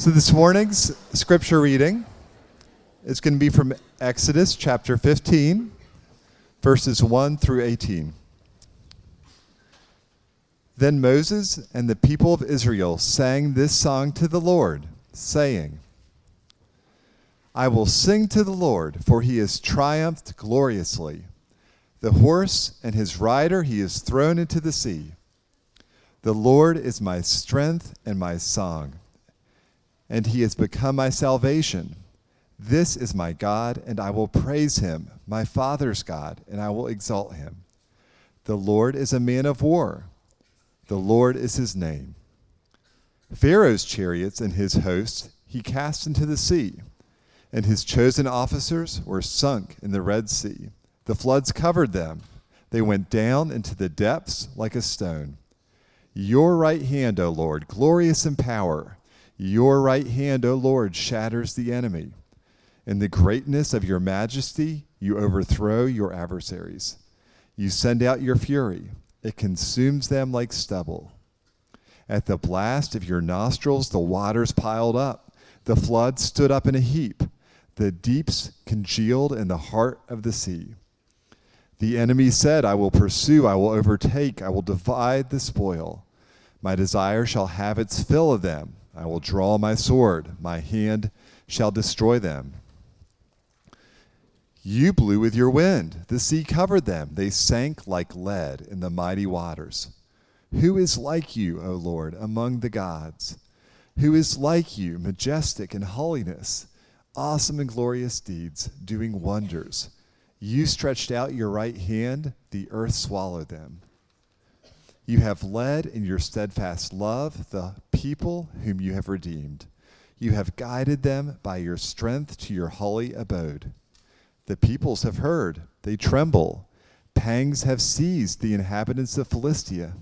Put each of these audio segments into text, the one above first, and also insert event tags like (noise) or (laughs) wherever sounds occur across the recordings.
So this morning's scripture reading is going to be from Exodus chapter 15, verses 1 through 18. Then Moses and the people of Israel sang this song to the Lord, saying, I will sing to the Lord, for he has triumphed gloriously. The horse and his rider he has thrown into the sea. The Lord is my strength and my song, and he has become my salvation. This is my God, and I will praise him, my Father's God, and I will exalt him. The Lord is a man of war. The Lord is his name. Pharaoh's chariots and his hosts he cast into the sea, and his chosen officers were sunk in the Red Sea. The floods covered them. They went down into the depths like a stone. Your right hand, O Lord, glorious in power. Your right hand, O Lord, shatters the enemy. In the greatness of your majesty, you overthrow your adversaries. You send out your fury, it consumes them like stubble. At the blast of your nostrils, the waters piled up. The flood stood up in a heap. The deeps congealed in the heart of the sea. The enemy said, I will pursue, I will overtake, I will divide the spoil. My desire shall have its fill of them. I will draw my sword, my hand shall destroy them. You blew with your wind, the sea covered them, they sank like lead in the mighty waters. Who is like you, O Lord, among the gods? Who is like you, majestic in holiness, awesome in glorious deeds, doing wonders? You stretched out your right hand, the earth swallowed them. You have led in your steadfast love the people whom you have redeemed. You have guided them by your strength to your holy abode. The peoples have heard, they tremble. Pangs have seized the inhabitants of Philistia.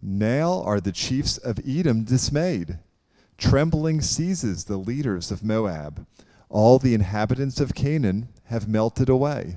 Now are the chiefs of Edom dismayed. Trembling seizes the leaders of Moab. All the inhabitants of Canaan have melted away.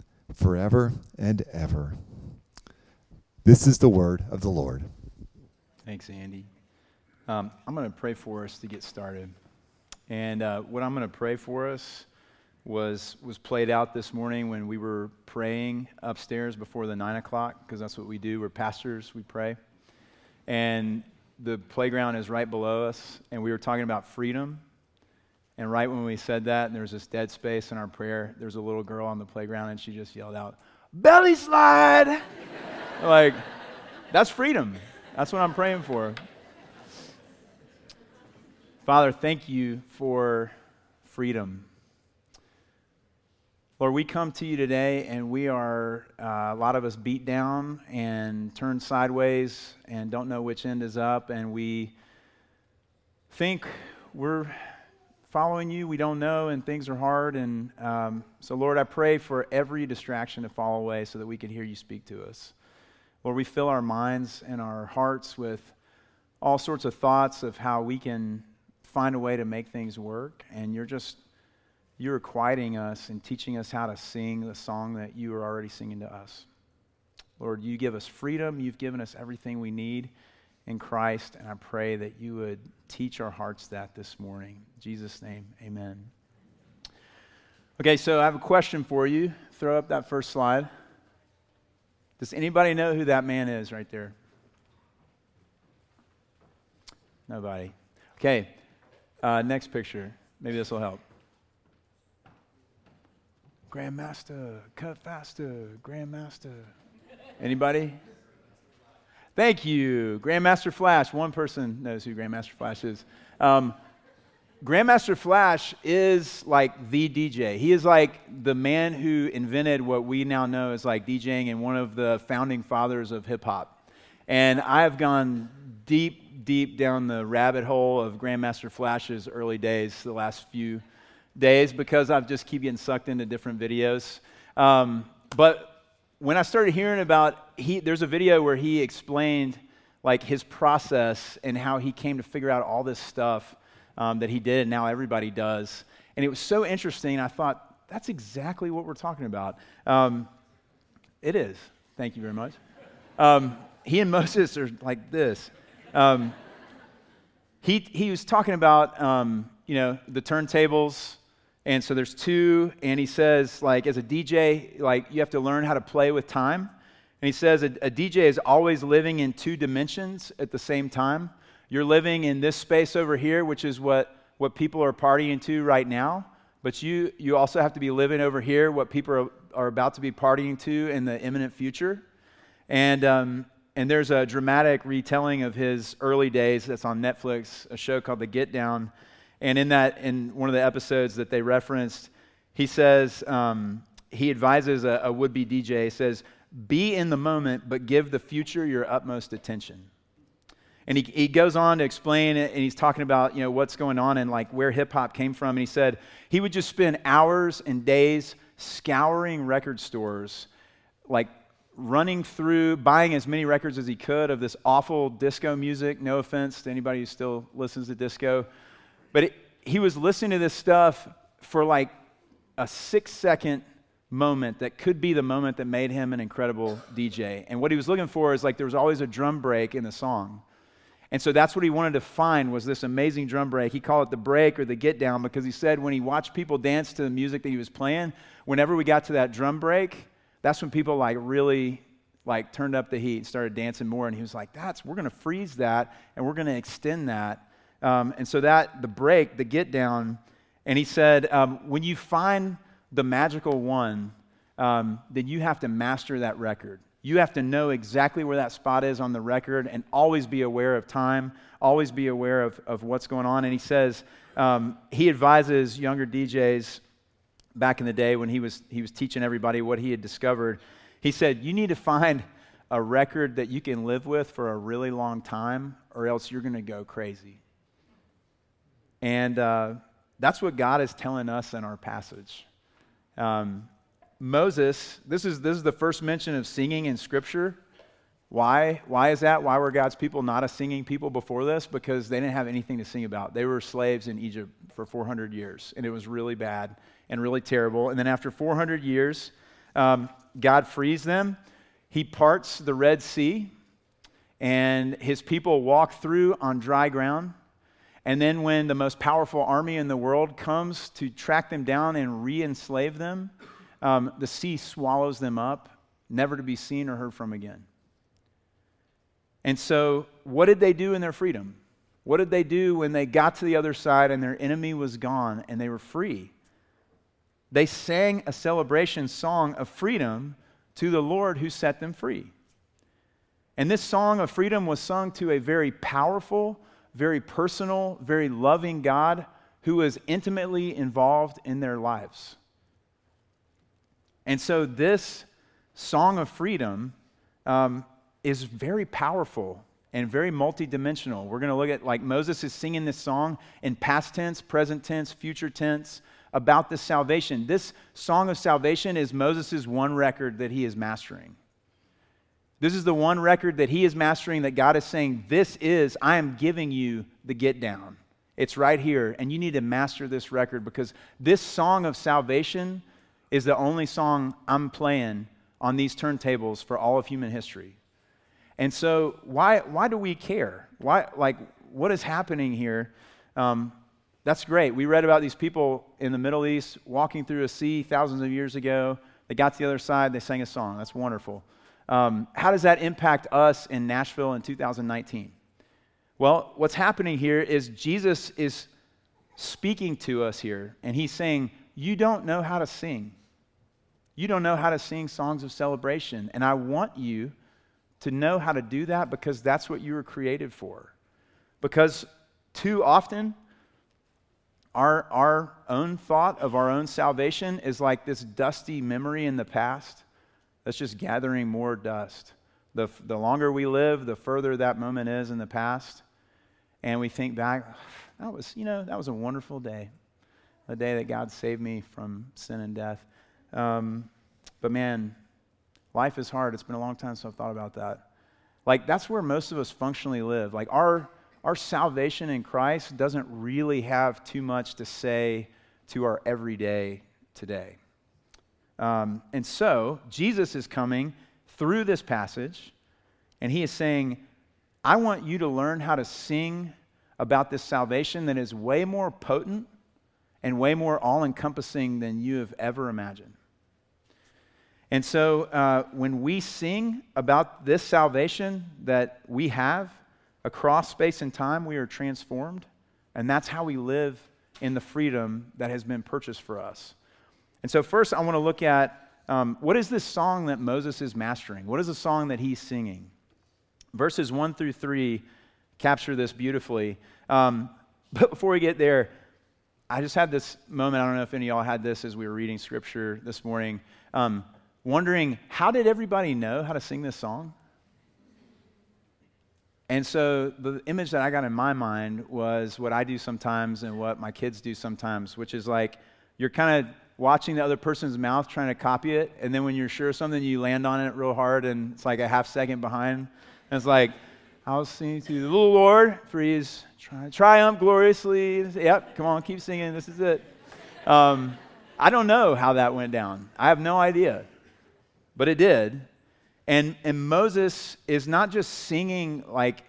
forever and ever. This is the word of the Lord. Thanks, Andy. Um, I'm going to pray for us to get started. And uh, what I'm going to pray for us was, was played out this morning when we were praying upstairs before the 9 o'clock, because that's what we do. We're pastors, we pray. And the playground is right below us, and we were talking about freedom and right when we said that, and there was this dead space in our prayer, there was a little girl on the playground, and she just yelled out, Belly slide! (laughs) like, that's freedom. That's what I'm praying for. Father, thank you for freedom. Lord, we come to you today and we are, uh, a lot of us beat down and turned sideways and don't know which end is up, and we think we're following you, we don't know, and things are hard. And um, so, Lord, I pray for every distraction to fall away so that we can hear you speak to us. Lord, we fill our minds and our hearts with all sorts of thoughts of how we can find a way to make things work. And you're just, you're quieting us and teaching us how to sing the song that you are already singing to us. Lord, you give us freedom. You've given us everything we need in Christ, and I pray that you would teach our hearts that this morning. In Jesus' name, amen. Okay, so I have a question for you. Throw up that first slide. Does anybody know who that man is right there? Nobody. Okay, uh, next picture. Maybe this will help. Grandmaster, cut faster, Grandmaster. Anybody? Thank you. Grandmaster Flash. One person knows who Grandmaster Flash is. Um, Grandmaster Flash is like the DJ. He is like the man who invented what we now know as like DJing and one of the founding fathers of hip hop. And I have gone deep deep, down the rabbit hole of Grandmaster Flash's early days, the last few days, because I've just keep getting sucked into different videos. Um, but when I started hearing about, he, there's a video where he explained like his process and how he came to figure out all this stuff um, that he did, and now everybody does. And it was so interesting. I thought, that's exactly what we're talking about. Um, it is. Thank you very much. Um, he and Moses are like this. Um, he, he was talking about, um, you know, the turntables. And so there's two, and he says, like, as a DJ, like, you have to learn how to play with time. And he says a, a DJ is always living in two dimensions at the same time. You're living in this space over here, which is what, what people are partying to right now. But you, you also have to be living over here, what people are, are about to be partying to in the imminent future. And, um, and there's a dramatic retelling of his early days that's on Netflix, a show called The Get Down. And in that, in one of the episodes that they referenced, he says, um, he advises a, a would be DJ, says, be in the moment, but give the future your utmost attention. And he, he goes on to explain it, and he's talking about, you know, what's going on and like where hip hop came from. And he said he would just spend hours and days scouring record stores, like running through, buying as many records as he could of this awful disco music. No offense to anybody who still listens to disco. But it, he was listening to this stuff for like a six second moment that could be the moment that made him an incredible DJ. And what he was looking for is like there was always a drum break in the song. And so that's what he wanted to find was this amazing drum break. He called it the break or the get down because he said when he watched people dance to the music that he was playing, whenever we got to that drum break, that's when people like really like turned up the heat, and started dancing more. And he was like, "That's we're going to freeze that and we're going to extend that." Um, and so that the break, the get down, and he said, um, when you find the magical one, um, then you have to master that record. You have to know exactly where that spot is on the record and always be aware of time, always be aware of, of what's going on. And he says, um, he advises younger DJs back in the day when he was, he was teaching everybody what he had discovered. He said, You need to find a record that you can live with for a really long time, or else you're going to go crazy. And uh, that's what God is telling us in our passage. Um, Moses, this is, this is the first mention of singing in Scripture. Why? Why is that? Why were God's people not a singing people before this? Because they didn't have anything to sing about. They were slaves in Egypt for 400 years, and it was really bad and really terrible. And then after 400 years, um, God frees them. He parts the Red Sea, and his people walk through on dry ground. And then, when the most powerful army in the world comes to track them down and re enslave them, um, the sea swallows them up, never to be seen or heard from again. And so, what did they do in their freedom? What did they do when they got to the other side and their enemy was gone and they were free? They sang a celebration song of freedom to the Lord who set them free. And this song of freedom was sung to a very powerful, very personal, very loving God who was intimately involved in their lives. And so, this song of freedom um, is very powerful and very multidimensional. We're going to look at like Moses is singing this song in past tense, present tense, future tense about this salvation. This song of salvation is Moses' one record that he is mastering. This is the one record that he is mastering that God is saying, This is, I am giving you the get down. It's right here, and you need to master this record because this song of salvation is the only song I'm playing on these turntables for all of human history. And so, why, why do we care? Why, like, what is happening here? Um, that's great. We read about these people in the Middle East walking through a sea thousands of years ago. They got to the other side, they sang a song. That's wonderful. Um, how does that impact us in Nashville in 2019? Well, what's happening here is Jesus is speaking to us here, and he's saying, You don't know how to sing. You don't know how to sing songs of celebration. And I want you to know how to do that because that's what you were created for. Because too often, our, our own thought of our own salvation is like this dusty memory in the past that's just gathering more dust. The, the longer we live, the further that moment is in the past. and we think back, that was, you know, that was a wonderful day, a day that God saved me from sin and death. Um, but man, life is hard. It's been a long time since I've thought about that. Like, that's where most of us functionally live. Like, our, our salvation in Christ doesn't really have too much to say to our everyday today. Um, and so, Jesus is coming through this passage, and he is saying, I want you to learn how to sing about this salvation that is way more potent and way more all encompassing than you have ever imagined. And so uh, when we sing about this salvation that we have across space and time, we are transformed. And that's how we live in the freedom that has been purchased for us. And so, first, I want to look at um, what is this song that Moses is mastering? What is the song that he's singing? Verses 1 through 3 capture this beautifully. Um, (laughs) but before we get there, I just had this moment. I don't know if any of y'all had this as we were reading scripture this morning. Um, wondering how did everybody know how to sing this song? And so the image that I got in my mind was what I do sometimes and what my kids do sometimes, which is like you're kind of watching the other person's mouth trying to copy it, and then when you're sure of something, you land on it real hard, and it's like a half second behind. And it's like, I'll sing to the little Lord, for he tri- triumph gloriously. Yep, come on, keep singing. This is it. Um, I don't know how that went down. I have no idea but it did. And, and Moses is not just singing like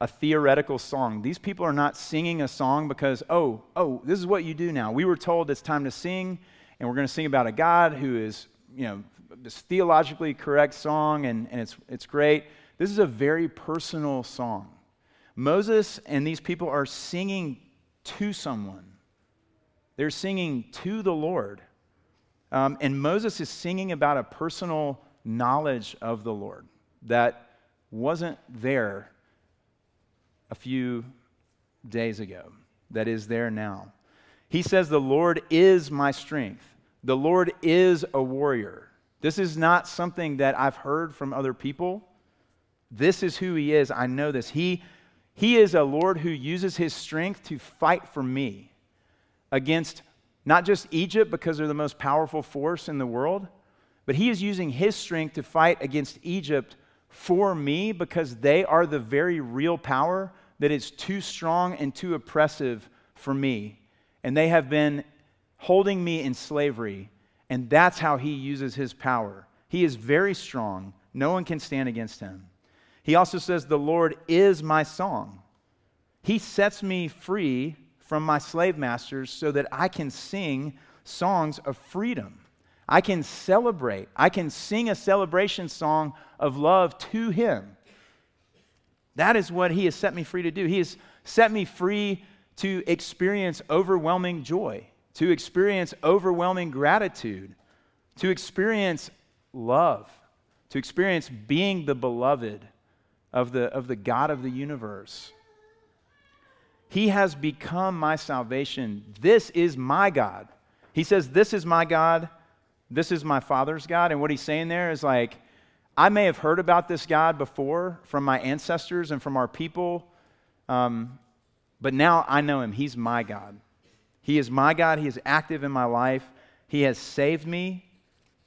a theoretical song. These people are not singing a song because, oh, oh, this is what you do now. We were told it's time to sing, and we're going to sing about a God who is, you know, this theologically correct song, and, and it's, it's great. This is a very personal song. Moses and these people are singing to someone, they're singing to the Lord. Um, and Moses is singing about a personal knowledge of the Lord that wasn't there a few days ago, that is there now. He says, The Lord is my strength. The Lord is a warrior. This is not something that I've heard from other people. This is who He is. I know this. He, he is a Lord who uses His strength to fight for me against not just Egypt because they're the most powerful force in the world, but he is using his strength to fight against Egypt for me because they are the very real power that is too strong and too oppressive for me. And they have been holding me in slavery, and that's how he uses his power. He is very strong, no one can stand against him. He also says, The Lord is my song. He sets me free from my slave masters so that I can sing songs of freedom. I can celebrate. I can sing a celebration song of love to Him. That is what He has set me free to do. He has set me free to experience overwhelming joy, to experience overwhelming gratitude, to experience love, to experience being the beloved of the, of the God of the universe. He has become my salvation. This is my God. He says, This is my God. This is my Father's God. And what he's saying there is like, I may have heard about this God before from my ancestors and from our people, um, but now I know him. He's my God. He is my God. He is active in my life. He has saved me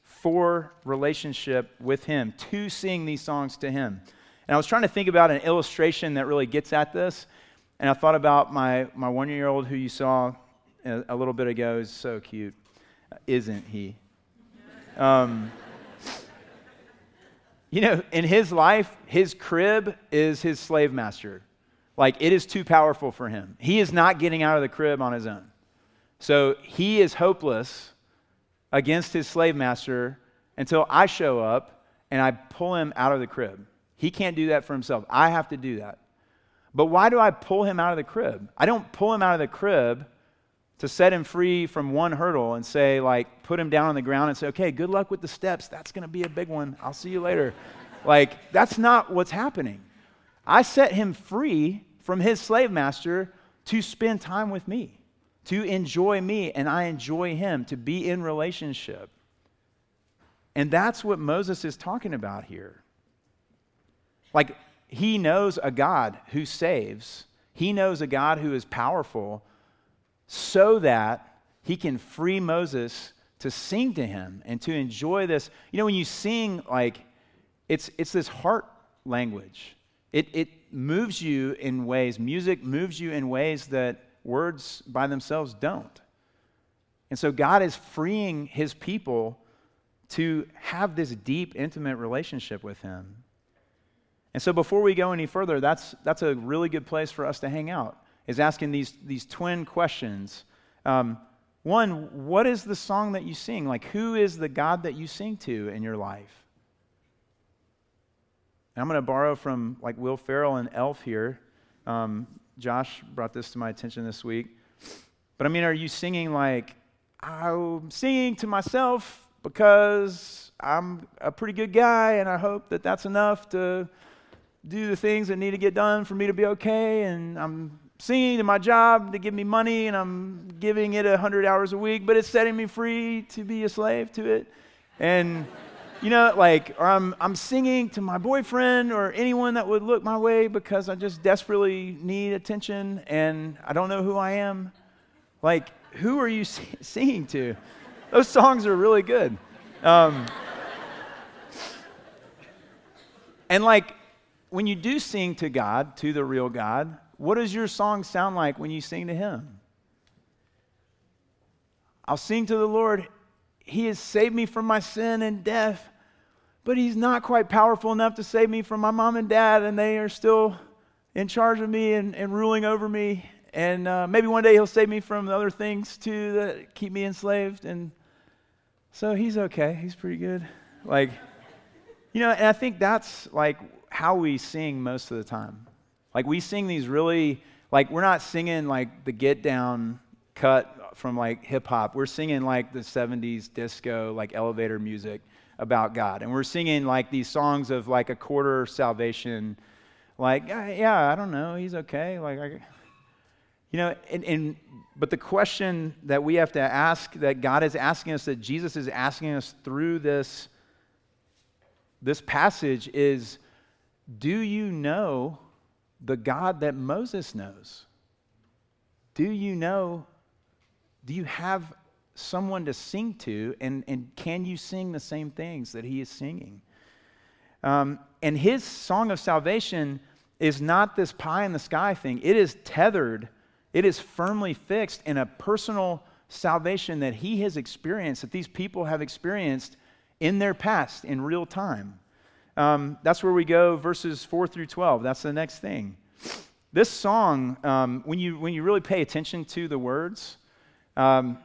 for relationship with him, to sing these songs to him. And I was trying to think about an illustration that really gets at this. And I thought about my, my one year old who you saw a, little bit ago. Is so cute. Isn't he? Um, you know, in his life, his crib is his slave master. Like, it is too powerful for him. He is not getting out of the crib on his own. So he is hopeless against his slave master until I show up and I pull him out of the crib. He can't do that for himself. I have to do that. But why do I pull him out of the crib? I don't pull him out of the crib to set him free from one hurdle and say, like, put him down on the ground and say, okay, good luck with the steps. That's going to be a big one. I'll see you later. like, that's not what's happening. I set him free from his slave master to spend time with me, to enjoy me, and I enjoy him, to be in relationship. And that's what Moses is talking about here. Like, he knows a God who saves, He knows a God who is powerful so that he can free Moses to sing to him and to enjoy this. You know, when you sing, like, it's, it's this heart language. It, it moves you in ways, music moves you in ways that words by themselves don't. And so God is freeing his people to have this deep, intimate relationship with him. And so before we go any further, that's, that's a really good place for us to hang out, is asking these, these twin questions. Um, one, what is the song that you sing? Like, who is the God that you sing to in your life? And I'm going to borrow from like Will Ferrell and Elf here. Um, Josh brought this to my attention this week. But I mean, are you singing like, I'm singing to myself because I'm a pretty good guy and I hope that that's enough to do the things that need to get done for me to be okay. And I'm singing to my job to give me money and I'm giving it 100 hours a week, but it's setting me free to be a slave to it. And, you know, like, or I'm, I'm singing to my boyfriend or anyone that would look my way because I just desperately need attention and I don't know who I am. Like, who are you singing to? Those songs are really good. Um, and like, when you do sing to God, to the real God, what does your song sound like when you sing to Him? I'll sing to the Lord. He has saved me from my sin and death, but He's not quite powerful enough to save me from my mom and dad, and they are still in charge of me and, and ruling over me. And uh, maybe one day He'll save me from the other things too that keep me enslaved. And so He's okay. He's pretty good. Like, you know, and I think that's like how we sing most of the time. Like we sing these really, like we're not singing like the get down cut from like hip hop. We're singing like the 70s disco, like elevator music about God. And we're singing like these songs of like a quarter salvation. Like, yeah, I don't know, he's okay. Like, I, you know, and, and but the question that we have to ask, that God is asking us, that Jesus is asking us through this, this passage is do you know the God that Moses knows? Do you know? Do you have someone to sing to? And, and can you sing the same things that he is singing? Um, and his song of salvation is not this pie in the sky thing, it is tethered, it is firmly fixed in a personal salvation that he has experienced, that these people have experienced in their past in real time. Um, that's where we go, verses 4 through 12. That's the next thing. This song, um, when, you, when you really pay attention to the words, um,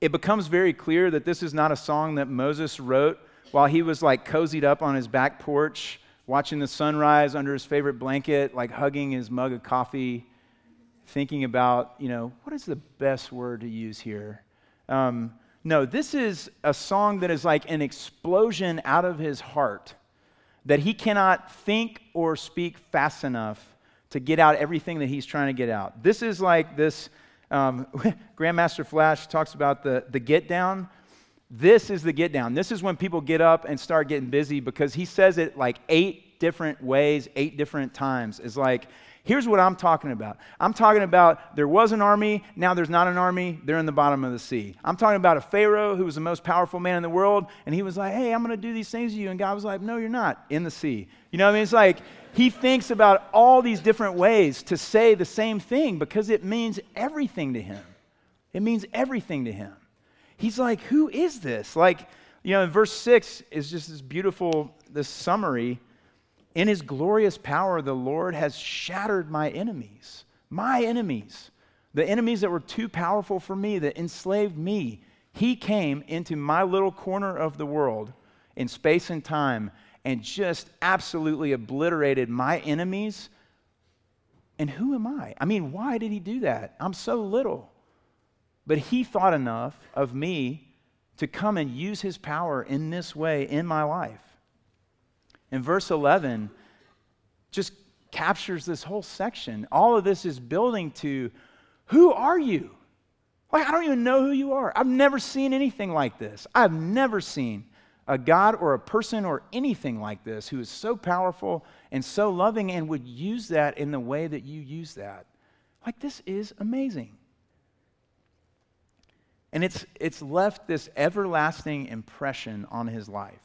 it becomes very clear that this is not a song that Moses wrote while he was like cozied up on his back porch, watching the sunrise under his favorite blanket, like hugging his mug of coffee, thinking about, you know, what is the best word to use here? Um, no, this is a song that is like an explosion out of his heart that he cannot think or speak fast enough to get out everything that he's trying to get out. This is like this. Um, (laughs) Grandmaster Flash talks about the, the get down. This is the get down. This is when people get up and start getting busy because he says it like eight different ways, eight different times. It's like, Here's what I'm talking about I'm talking about there was an army, now there's not an army, they're in the bottom of the sea. I'm talking about a Pharaoh who was the most powerful man in the world, and he was like, hey, I'm going to do these things to you. And God was like, no, you're not, in the sea. You know what I mean? It's like he thinks about all these different ways to say the same thing because it means everything to him. It means everything to him. He's like, who is this? Like, you know, in verse 6 is just this beautiful, this summary in his glorious power, the Lord has shattered my enemies, my enemies, the enemies that were too powerful for me, that enslaved me. He came into my little corner of the world in space and time and just absolutely obliterated my enemies. And who am I? I mean, why did he do that? I'm so little. But he thought enough of me to come and use his power in this way in my life. And verse 11 just captures this whole section. All of this is building to who are you? Like, I don't even know who you are. I've never seen anything like this. I've never seen a God or a person or anything like this who is so powerful and so loving and would use that in the way that you use that. Like, this is amazing. And it's, it's left this everlasting impression on his life.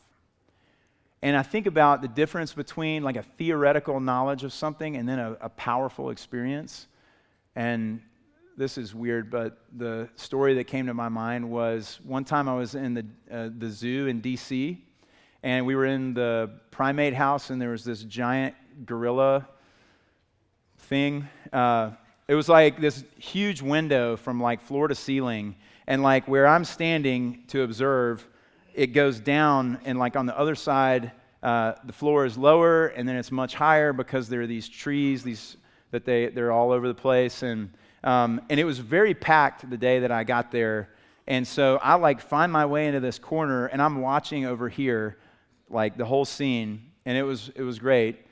And I think about the difference between like a theoretical knowledge of something and then a, a powerful experience. And this is weird, but the story that came to my mind was one time I was in the, uh, the zoo in DC, and we were in the primate house, and there was this giant gorilla thing. Uh, it was like this huge window from like floor to ceiling, and like where I'm standing to observe, it goes down, and like on the other side, uh, the floor is lower, and then it's much higher because there are these trees, these that they they're all over the place, and um, and it was very packed the day that I got there. And so I like find my way into this corner and I'm watching over here, like the whole scene. And it was, it was great.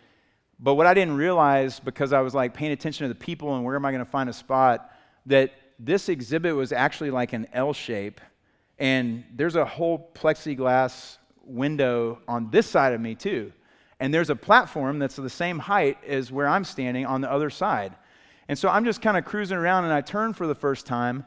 But what I didn't realize because I was like paying attention to the people and where am I going to find a spot, that this exhibit was actually like an L shape. And there's a whole plexiglass window on this side of me too. And there's a platform that's the same height as where I'm standing on the other side. And so I'm just kind of cruising around and I turn for the first time.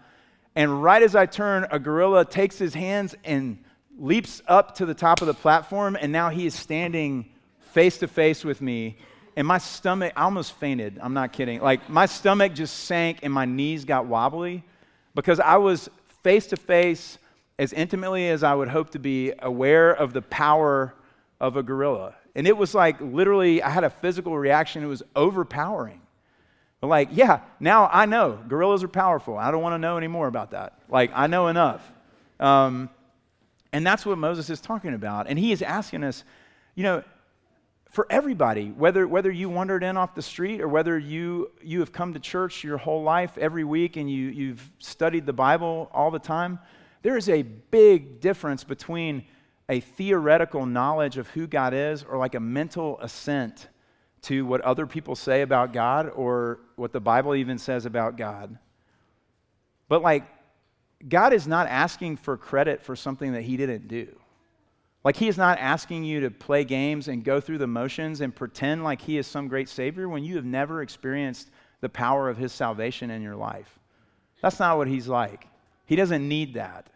And right as I turn, a gorilla takes his hands and leaps up to the top of the platform. And now he is standing face to face with me. And my stomach, I almost fainted. I'm not kidding. Like my stomach just sank and my knees got wobbly because I was face to face as intimately as I would hope to be aware of the power of a gorilla. And it was like literally, I had a physical reaction. It was overpowering. But like, yeah, now I know gorillas are powerful. I don't want to know any more about that. Like, I know enough. Um, and that's what Moses is talking about. And he is asking us, you know, for everybody, whether, whether you wandered in off the street or whether you, you have come to church your whole life every week and you, you've studied the Bible all the time, there is a big difference between a theoretical knowledge of who God is or like a mental assent to what other people say about God or what the Bible even says about God. But like, God is not asking for credit for something that He didn't do. Like, He is not asking you to play games and go through the motions and pretend like He is some great Savior when you have never experienced the power of His salvation in your life. That's not what He's like. He doesn't need that.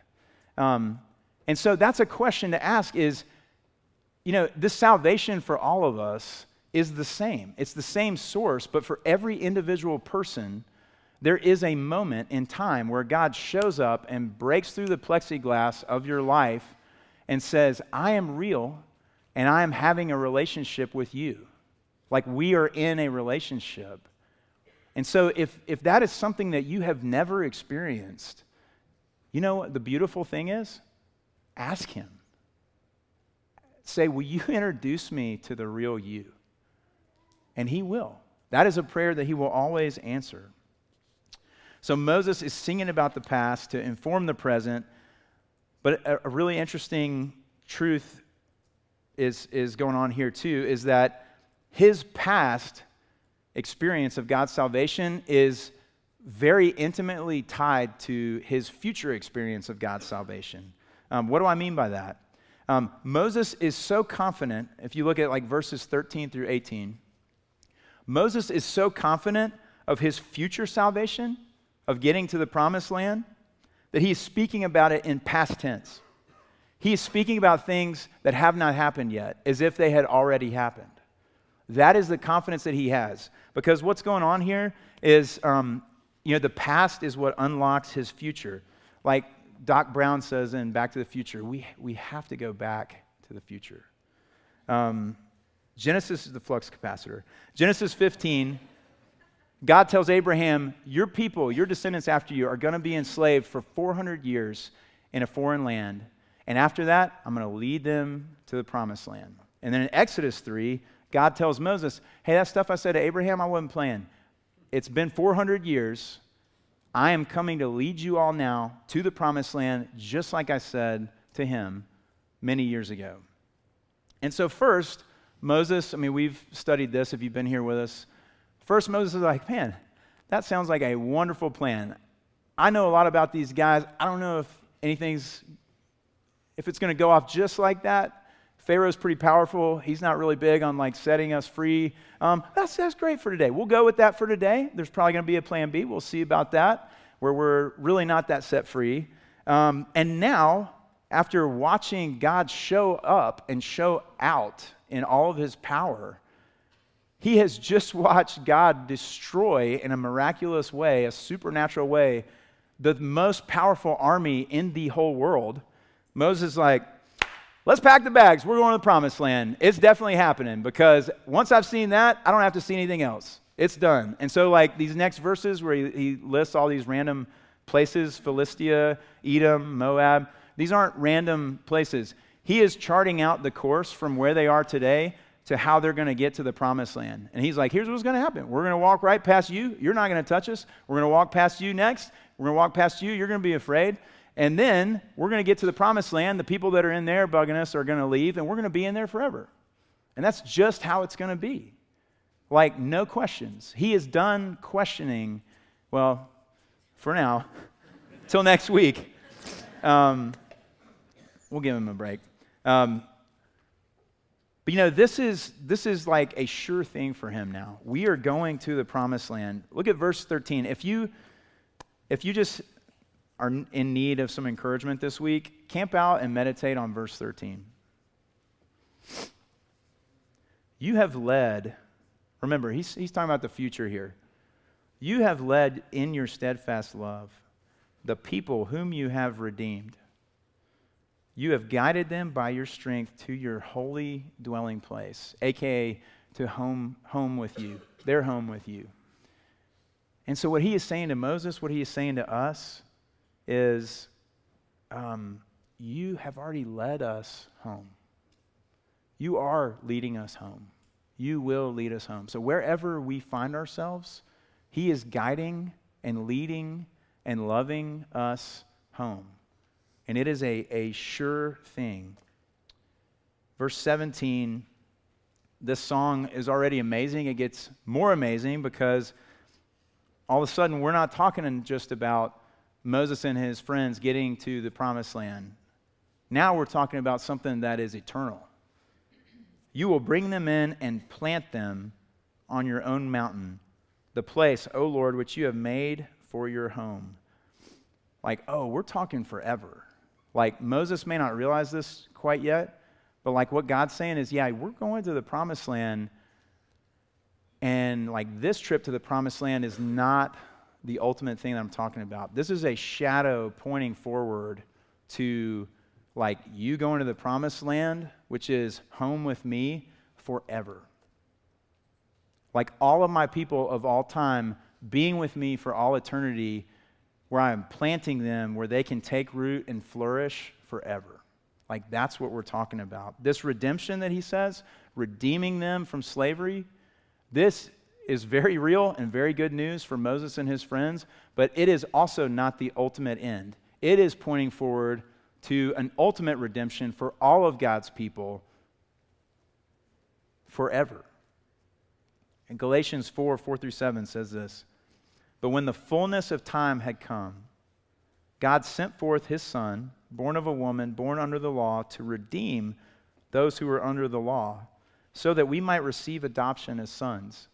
Um, and so that's a question to ask is, you know, this salvation for all of us is the same. It's the same source, but for every individual person, there is a moment in time where God shows up and breaks through the plexiglass of your life and says, I am real and I am having a relationship with you. Like we are in a relationship. And so, if, if that is something that you have never experienced, you know what the beautiful thing is? Ask Him. Say, Will you (laughs) introduce me to the real you? and he will. That is a prayer that he will always answer. So Moses is singing about the past to inform the present, but a, really interesting truth is, is going on here too is that his past experience of God's salvation is very intimately tied to his future experience of God's salvation. Um, what do I mean by that? Um, Moses is so confident, if you look at like verses 13 through 18, Moses is so confident of his future salvation, of getting to the promised land, that he is speaking about it in past tense. He is speaking about things that have not happened yet, as if they had already happened. That is the confidence that he has. Because what's going on here is, um, you know, the past is what unlocks his future. Like Doc Brown says in Back to the Future, we, we have to go back to the future. Um, Genesis is the flux capacitor. Genesis 15, God tells Abraham, Your people, your descendants after you, are going to be enslaved for 400 years in a foreign land. And after that, I'm going to lead them to the promised land. And then in Exodus 3, God tells Moses, Hey, that stuff I said to Abraham, I wasn't playing. It's been 400 years. I am coming to lead you all now to the promised land, just like I said to him many years ago. And so, first, Moses, I mean, we've studied this if you've been here with us. First, Moses is like, man, that sounds like a wonderful plan. I know a lot about these guys. I don't know if anything's if it's going to go off just like that, Pharaoh's pretty powerful. He's not really big on like setting us free. Um, that's, that's great for today. We'll go with that for today. There's probably going to be a plan B. We'll see about that, where we're really not that set free. Um, and now, after watching God show up and show out in all of his power, he has just (laughs) watched God destroy in a miraculous way, a supernatural way, the most powerful army in the whole world. Moses like, let's pack the bags. We're going to the promised land. It's definitely happening because once I've seen that, I don't have to see anything else. It's done. And so, like these next verses where he, he lists all these random places Philistia, Edom, Moab, these aren't random places. He is charting out the course from where they are today to how they're going to get to the promised land. And he's like, here's what's going to happen. We're going to walk right past you. You're not going to touch us. We're going to walk past you next. We're going to walk past you. You're going to be afraid. And then we're going to get to the promised land. The people that are in there bugging us are going to leave, and we're going to be in there forever. And that's just how it's going to be. Like, no questions. He is done questioning, well, for now, (laughs) till next week. Um, we'll give him a break. Um, but you know, this is, this is like a sure thing for him now. We are going to the promised land. Look at verse 13. If you, if you just are in need of some encouragement this week, camp out and meditate on verse 13. You have led, remember, he's, he's talking about the future here. You have led in your steadfast love the people whom you have redeemed. You have guided them by your strength to your holy dwelling place, aka to home, home with you, their home with you. And so, what he is saying to Moses, what he is saying to us, is um, you have already led us home. You are leading us home. You will lead us home. So, wherever we find ourselves, he is guiding and leading and loving us home. And it is a, a sure thing. Verse 17, this song is already amazing. It gets more amazing because all of a sudden we're not talking just about Moses and his friends getting to the promised land. Now we're talking about something that is eternal. You will bring them in and plant them on your own mountain, the place, O Lord, which you have made for your home. Like, oh, we're talking forever. Like, Moses may not realize this quite yet, but like what God's saying is, yeah, we're going to the promised land. And like this trip to the promised land is not the ultimate thing that I'm talking about. This is a shadow pointing forward to like you going to the promised land, which is home with me forever. Like all of my people of all time being with me for all eternity, where I'm planting them, where they can take root and flourish forever. Like that's what we're talking about. This redemption that he says, redeeming them from slavery, this is very real and very good news for Moses and his friends, but it is also not the ultimate end. It is pointing forward to an ultimate redemption for all of God's people forever. And Galatians 4 4 through 7 says this But when the fullness of time had come, God sent forth his Son, born of a woman, born under the law, to redeem those who were under the law, so that we might receive adoption as sons.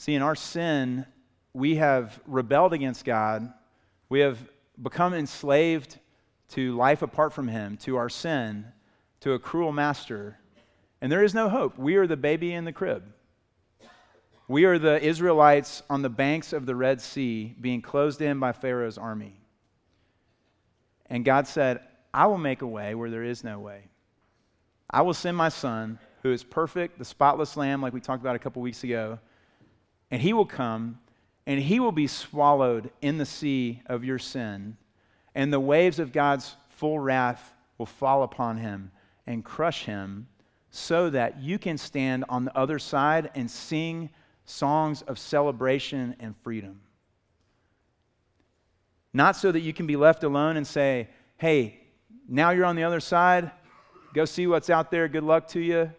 See, in our sin, we have rebelled against God. We have become enslaved to life apart from Him, to our sin, to a cruel master. And there is no hope. We are the baby in the crib. We are the Israelites on the banks of the Red Sea being closed in by Pharaoh's army. And God said, I will make a way where there is no way. I will send my son, who is perfect, the spotless lamb, like we talked about a couple weeks ago and he will come and he will be swallowed in the sea of your sin, and the waves of God's full wrath will fall upon him and crush him, so that you can stand on the other side and sing songs of celebration and freedom. Not so that you can be left alone and say, hey, now you're on the other side, go see what's out there, good luck to you.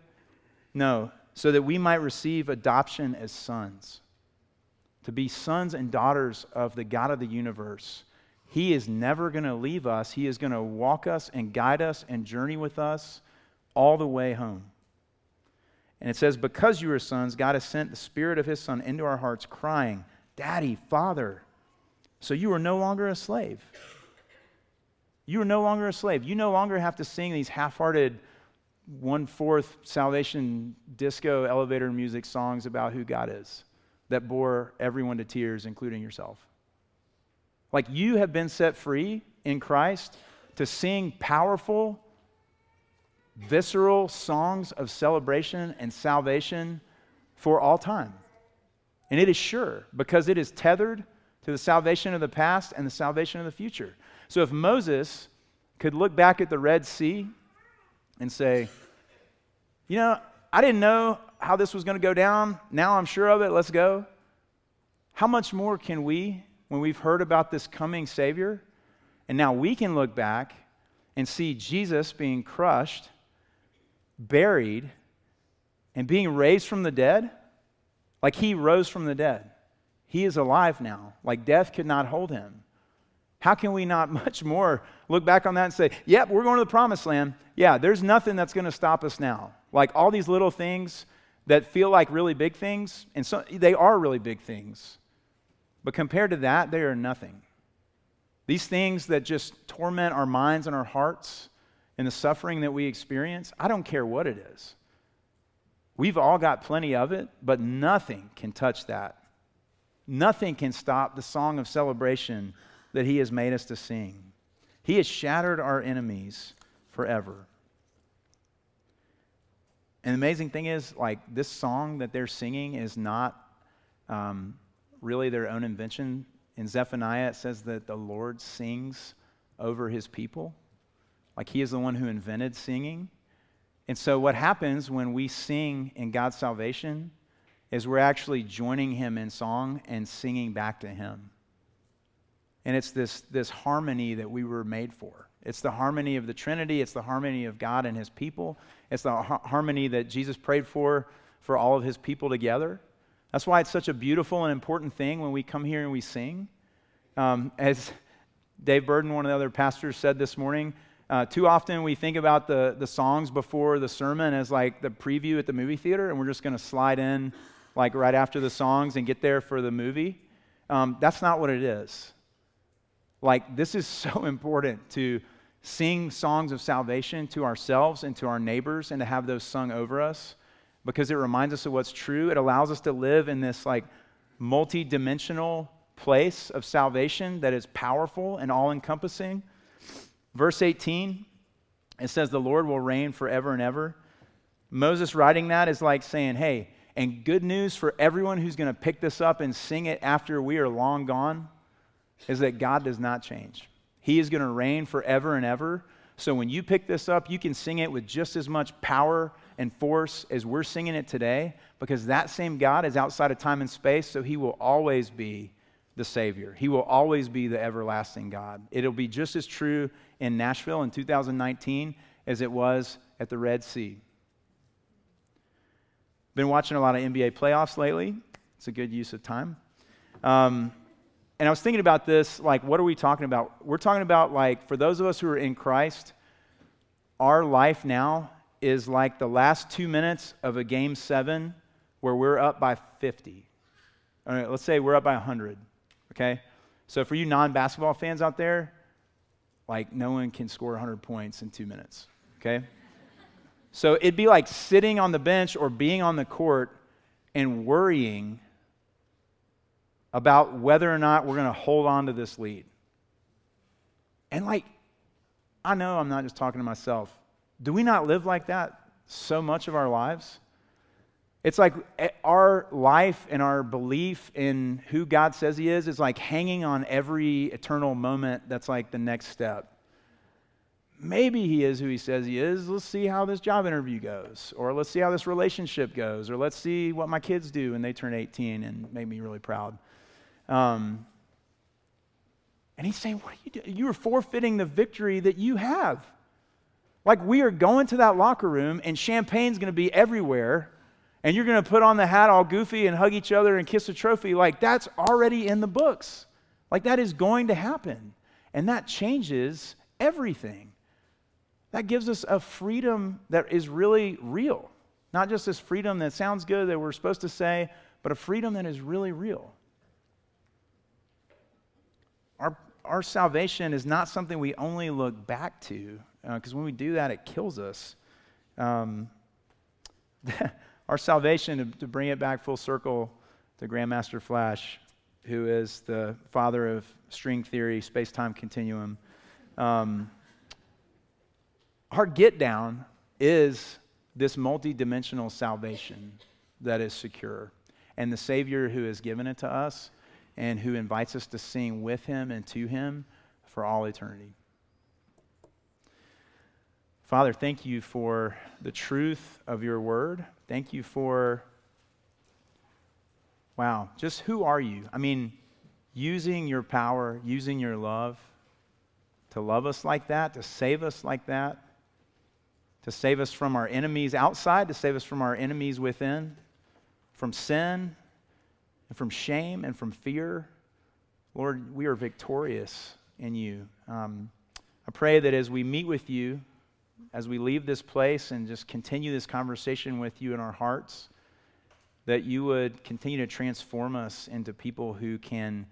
No, so that we might receive adoption as sons, to be sons and daughters of the God of the universe. He is never going to leave us. He is going to walk us and guide us and journey with us all the way home. And it says, Because you are sons, God has sent the Spirit of His Son into our hearts, crying, Daddy, Father. So you are no longer a slave. You are no longer a slave. You no longer have to sing these half hearted, one fourth salvation disco elevator music songs about who God is that bore everyone to tears, including yourself. Like you have been set free in Christ to sing powerful, visceral songs of celebration and salvation for all time. And it is sure because it is tethered to the salvation of the past and the salvation of the future. So if Moses could look back at the Red Sea and say, you know, I didn't know how this was going to go down. Now I'm sure of it. Let's go. How much more can we, when we've heard about this coming Savior, and now we can look back and see Jesus being crushed, buried, and being raised from the dead? Like he rose from the dead. He is alive now. Like death could not hold him. How can we not (laughs) much more look back on that and say, yep, we're going to the promised land? Yeah, there's nothing that's going to stop us now. Like all these little things that feel like really big things, and so they are really big things. But compared to that, they are nothing. These things that just torment our minds and our hearts and the suffering that we experience, I don't care what it is. We've all got plenty of it, but nothing can touch that. Nothing can stop the song of celebration that He has made us to sing. He has shattered our enemies forever. And the amazing thing is, like, this song that they're singing is not um, really their own invention. In Zephaniah, it says that the Lord sings over his people. Like, he is the one who invented singing. And so, what happens when we sing in God's salvation is we're actually joining him in song and singing back to him. And it's this, this harmony that we were made for. It's the harmony of the Trinity, it's the harmony of God and his people, it's the ha- harmony that Jesus prayed for for all of his people together. That's why it's such a beautiful and important thing when we come here and we sing. Um, as Dave Burden, one of the other pastors, said this morning, uh, too often we think about the, the songs before the sermon as like the preview at the movie theater, and we're just going to slide in like right after the songs and get there for the movie. Um, that's not what it is. Like, this is so (laughs) important to sing songs of salvation to ourselves and to our neighbors and to have those sung over us because it reminds us of what's true. It allows us to live in this like multi dimensional place of salvation that is powerful and all encompassing. Verse 18, it says, The Lord will reign forever and ever. Moses writing that is like saying, Hey, and good news for everyone who's going to pick this up and sing it after we are long gone is that God does not change. He is going to reign forever and ever. So when you pick this up, you can sing it with just as much power and force as we're singing it today because that same God is outside of time and space, so he will always be the Savior. He will always be the everlasting God. It'll be just as true in Nashville in 2019 as it was at the Red Sea. Been watching a lot of NBA playoffs lately. It's a good use of time. Um, and I was thinking about this like, what are we talking about? We're talking about, like, for those of us who are in Christ, our life now is like the last two minutes of a game seven where we're up by 50. All right, let's say we're up by 100, okay? So for you non basketball fans out there, like, no one can score 100 points in two minutes, okay? So it'd be like sitting on the bench or being on the court and worrying about whether or not we're going to hold on to this lead. And like, I know I'm not just talking to myself. Do we not live like that so much of our lives? It's like eh, our life and our belief in who God says He is is like hanging on every eternal moment that's like the next step maybe he is who he says he is. Let's see how this job interview goes, or let's see how this relationship goes, or let's see what my kids do when they turn 18 and make me really proud. Um, and he's saying, What are you doing? You are forfeiting the victory that you have. Like we are going to that locker room, and champagne's going to be everywhere, and you're going to put on the hat all goofy and hug each other and kiss a trophy. Like that's already in the books. Like that is going to happen. And that changes everything. That gives us a freedom that is really real. Not just this freedom that sounds good that we're supposed to say, but a freedom that is really real. Our, our salvation is not something we only look back to, because uh, when we do that, it kills us. Um, (laughs) our salvation, to, to bring it back full circle to Grandmaster Flash, who is the father of string theory, space time continuum. Um, our get down is this multidimensional salvation that is secure. And the Savior who has given it to us and who invites us to sing with Him and to Him for all eternity. Father, thank you for the truth of your word. Thank you for, wow, just who are you? I mean, using your power, using your love to love us like that, to save us like that to save us from our enemies outside, to save us from our enemies within, from sin and from shame and from fear. Lord, we are victorious in you. Um, I pray that as we meet with you, as we leave this place and just continue this conversation with you in our hearts, that you would continue to transform us into people who can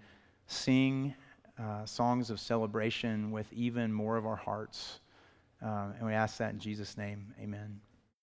sing uh, songs of celebration with even more of our hearts. Uh, and we ask that in Jesus' name. Amen.